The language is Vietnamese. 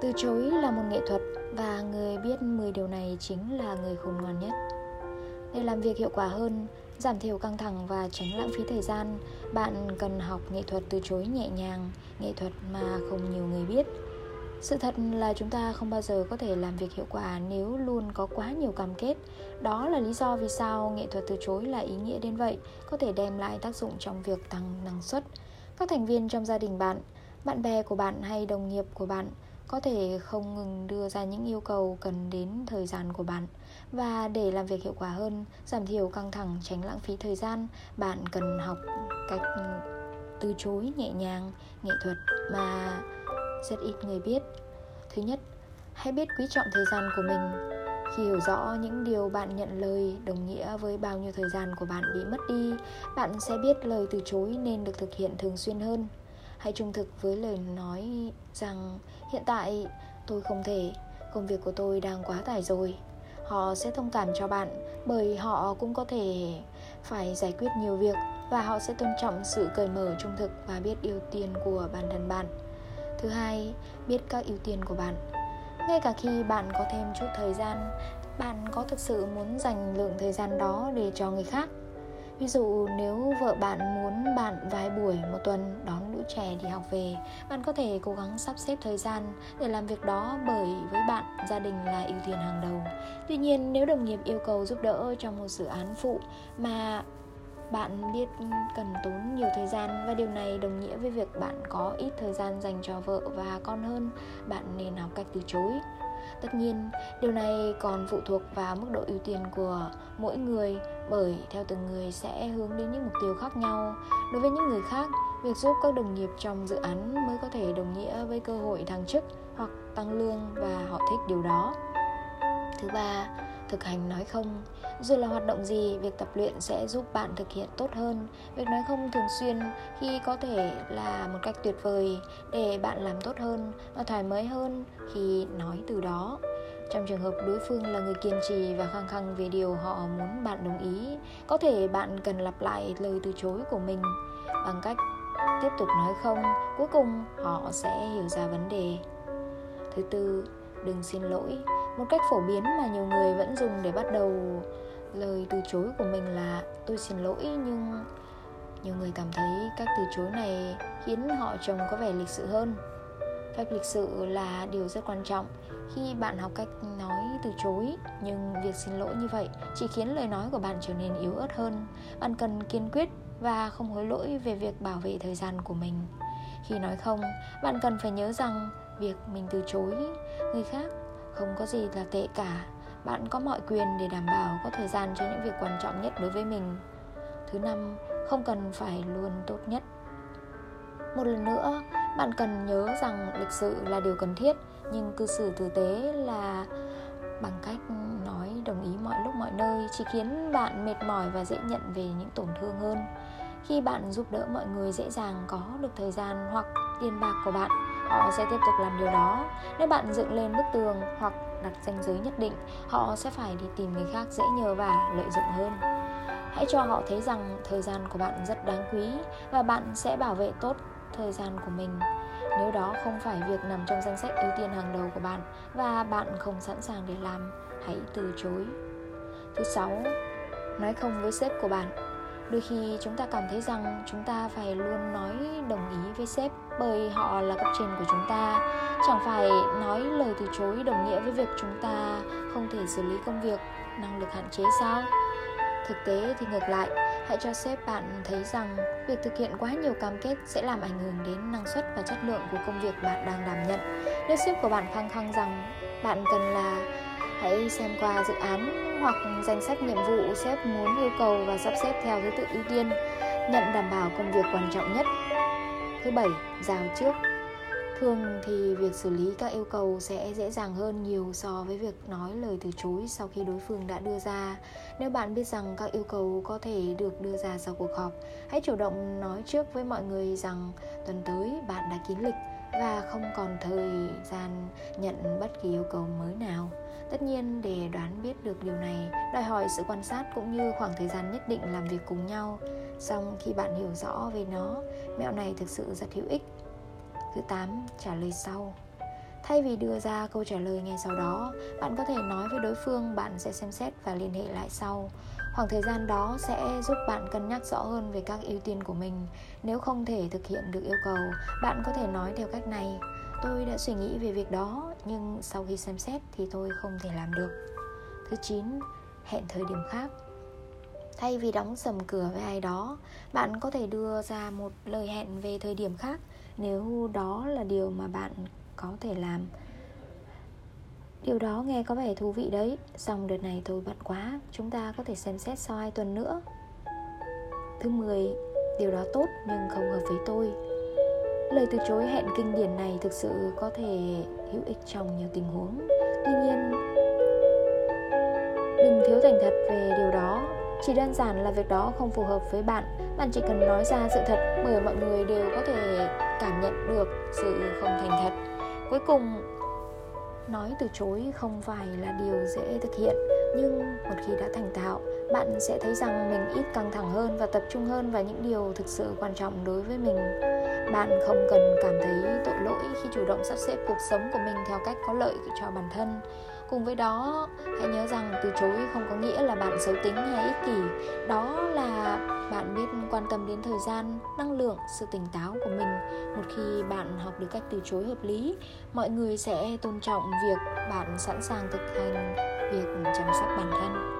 Từ chối là một nghệ thuật và người biết 10 điều này chính là người khôn ngoan nhất. Để làm việc hiệu quả hơn, giảm thiểu căng thẳng và tránh lãng phí thời gian, bạn cần học nghệ thuật từ chối nhẹ nhàng, nghệ thuật mà không nhiều người biết. Sự thật là chúng ta không bao giờ có thể làm việc hiệu quả nếu luôn có quá nhiều cam kết. Đó là lý do vì sao nghệ thuật từ chối là ý nghĩa đến vậy, có thể đem lại tác dụng trong việc tăng năng suất. Các thành viên trong gia đình bạn, bạn bè của bạn hay đồng nghiệp của bạn có thể không ngừng đưa ra những yêu cầu cần đến thời gian của bạn. Và để làm việc hiệu quả hơn, giảm thiểu căng thẳng, tránh lãng phí thời gian, bạn cần học cách từ chối nhẹ nhàng nghệ thuật mà rất ít người biết. Thứ nhất, hãy biết quý trọng thời gian của mình. Khi hiểu rõ những điều bạn nhận lời, đồng nghĩa với bao nhiêu thời gian của bạn bị mất đi, bạn sẽ biết lời từ chối nên được thực hiện thường xuyên hơn hãy trung thực với lời nói rằng, hiện tại tôi không thể, công việc của tôi đang quá tải rồi. Họ sẽ thông cảm cho bạn, bởi họ cũng có thể phải giải quyết nhiều việc và họ sẽ tôn trọng sự cởi mở, trung thực và biết ưu tiên của bản thân bạn. Thứ hai, biết các ưu tiên của bạn. Ngay cả khi bạn có thêm chút thời gian, bạn có thực sự muốn dành lượng thời gian đó để cho người khác. Ví dụ nếu vợ bạn muốn bạn vài buổi một tuần đón lũ trẻ đi học về, Bạn có thể cố gắng sắp xếp thời gian để làm việc đó bởi với bạn, gia đình là ưu tiên hàng đầu. Tuy nhiên, nếu đồng nghiệp yêu cầu giúp đỡ trong một dự án phụ mà bạn biết cần tốn nhiều thời gian và điều này đồng nghĩa với việc bạn có ít thời gian dành cho vợ và con hơn, bạn nên học cách từ chối tất nhiên, điều này còn phụ thuộc vào mức độ ưu tiên của mỗi người, bởi theo từng người sẽ hướng đến những mục tiêu khác nhau. Đối với những người khác, việc giúp các đồng nghiệp trong dự án mới có thể đồng nghĩa với cơ hội thăng chức hoặc tăng lương và họ thích điều đó. Thứ ba thực hành nói không. Dù là hoạt động gì, việc tập luyện sẽ giúp bạn thực hiện tốt hơn. Việc nói không thường xuyên khi có thể là một cách tuyệt vời để bạn làm tốt hơn và thoải mái hơn khi nói từ đó. Trong trường hợp đối phương là người kiên trì và khăng khăng về điều họ muốn bạn đồng ý, có thể bạn cần lặp lại lời từ chối của mình. Bằng cách tiếp tục nói không, cuối cùng họ sẽ hiểu ra vấn đề. Thứ tư, đừng xin lỗi một cách phổ biến mà nhiều người vẫn dùng để bắt đầu lời từ chối của mình là, tôi xin lỗi nhưng nhiều người cảm thấy cách từ chối này khiến họ trông có vẻ lịch sự hơn. Phép lịch sự là điều rất quan trọng. Khi bạn học cách nói từ chối, nhưng việc xin lỗi như vậy chỉ khiến lời nói của bạn trở nên yếu ớt hơn. Bạn cần kiên quyết và không hối lỗi về việc bảo vệ thời gian của mình. Khi nói không, bạn cần phải nhớ rằng việc mình từ chối người khác không có gì là tệ cả. Bạn có mọi quyền để đảm bảo có thời gian cho những việc quan trọng nhất đối với mình. Thứ năm, không cần phải luôn tốt nhất. Một lần nữa, bạn cần nhớ rằng lịch sự là điều cần thiết, nhưng cư xử tử tế là bằng cách nói đồng ý mọi lúc mọi nơi, chỉ khiến bạn mệt mỏi và dễ nhận về những tổn thương hơn. Khi bạn giúp đỡ mọi người dễ dàng có được thời gian hoặc tiền bạc của bạn họ sẽ tiếp tục làm điều đó. Nếu bạn dựng lên bức tường hoặc đặt ranh giới nhất định, họ sẽ phải đi tìm người khác dễ nhờ và lợi dụng hơn. Hãy cho họ thấy rằng thời gian của bạn rất đáng quý và bạn sẽ bảo vệ tốt thời gian của mình. Nếu đó không phải việc nằm trong danh sách ưu tiên hàng đầu của bạn và bạn không sẵn sàng để làm, hãy từ chối. Thứ sáu, nói không với sếp của bạn đôi khi chúng ta cảm thấy rằng chúng ta phải luôn nói đồng ý với sếp bởi họ là cấp trên của chúng ta. Chẳng phải nói lời từ chối đồng nghĩa với việc chúng ta không thể xử lý công việc, năng lực hạn chế sao? Thực tế thì ngược lại, hãy cho sếp bạn thấy rằng việc thực hiện quá nhiều cam kết sẽ làm ảnh hưởng đến năng suất và chất lượng của công việc bạn đang đảm nhận. Nếu sếp của bạn khăng khăng rằng bạn cần là hãy xem qua dự án hoặc danh sách nhiệm vụ sếp muốn yêu cầu và sắp xếp theo thứ tự ưu tiên. Nhận đảm bảo công việc quan trọng nhất. Thứ bảy rào trước. Thường thì việc xử lý các yêu cầu sẽ dễ dàng hơn nhiều so với việc nói lời từ chối sau khi đối phương đã đưa ra. Nếu bạn biết rằng các yêu cầu có thể được đưa ra sau cuộc họp, hãy chủ động nói trước với mọi người rằng tuần tới bạn đã kín lịch và không còn thời gian nhận bất kỳ yêu cầu mới nào. Tất nhiên để đoán biết được điều này đòi hỏi sự quan sát cũng như khoảng thời gian nhất định làm việc cùng nhau. Song khi bạn hiểu rõ về nó mẹo này thực sự rất hữu ích. Thứ 8 trả lời sau. Thay vì đưa ra câu trả lời ngay sau đó, bạn có thể nói với đối phương bạn sẽ xem xét và liên hệ lại sau. Khoảng thời gian đó sẽ giúp bạn cân nhắc rõ hơn về các ưu tiên của mình. Nếu không thể thực hiện được yêu cầu, bạn có thể nói theo cách này: Tôi đã suy nghĩ về việc đó, nhưng sau khi xem xét thì tôi không thể làm được. Thứ 9, hẹn thời điểm khác. Thay vì đóng sầm cửa với ai đó, bạn có thể đưa ra một lời hẹn về thời điểm khác nếu đó là điều mà bạn có thể làm Điều đó nghe có vẻ thú vị đấy. Xong đợt này tôi bận quá, Chúng ta có thể xem xét sau 2 tuần nữa. Thứ 10 Điều đó tốt nhưng không hợp với tôi. Lời từ chối hẹn kinh điển này thực sự có thể hữu ích trong nhiều tình huống. Tuy nhiên, Đừng thiếu thành thật về điều đó. Chỉ đơn giản là việc đó không phù hợp với bạn. Bạn chỉ cần nói ra sự thật, Bởi mọi người đều có thể cảm nhận được sự không thành thật. Cuối cùng nói từ chối không phải là điều dễ thực hiện, nhưng một khi đã thành thạo, bạn sẽ thấy rằng mình ít căng thẳng hơn và tập trung hơn vào những điều thực sự quan trọng đối với mình. Bạn không cần cảm thấy tội lỗi khi chủ động sắp xếp cuộc sống của mình theo cách có lợi cho bản thân. Cùng với đó, hãy nhớ rằng từ chối không có nghĩa là bạn xấu tính hay ích kỷ. Đó là bạn biết quan tâm đến thời gian, năng lượng, sự tỉnh táo của mình. Một khi bạn học được cách từ chối hợp lý, mọi người sẽ tôn trọng việc bạn sẵn sàng thực hành việc chăm sóc bản thân.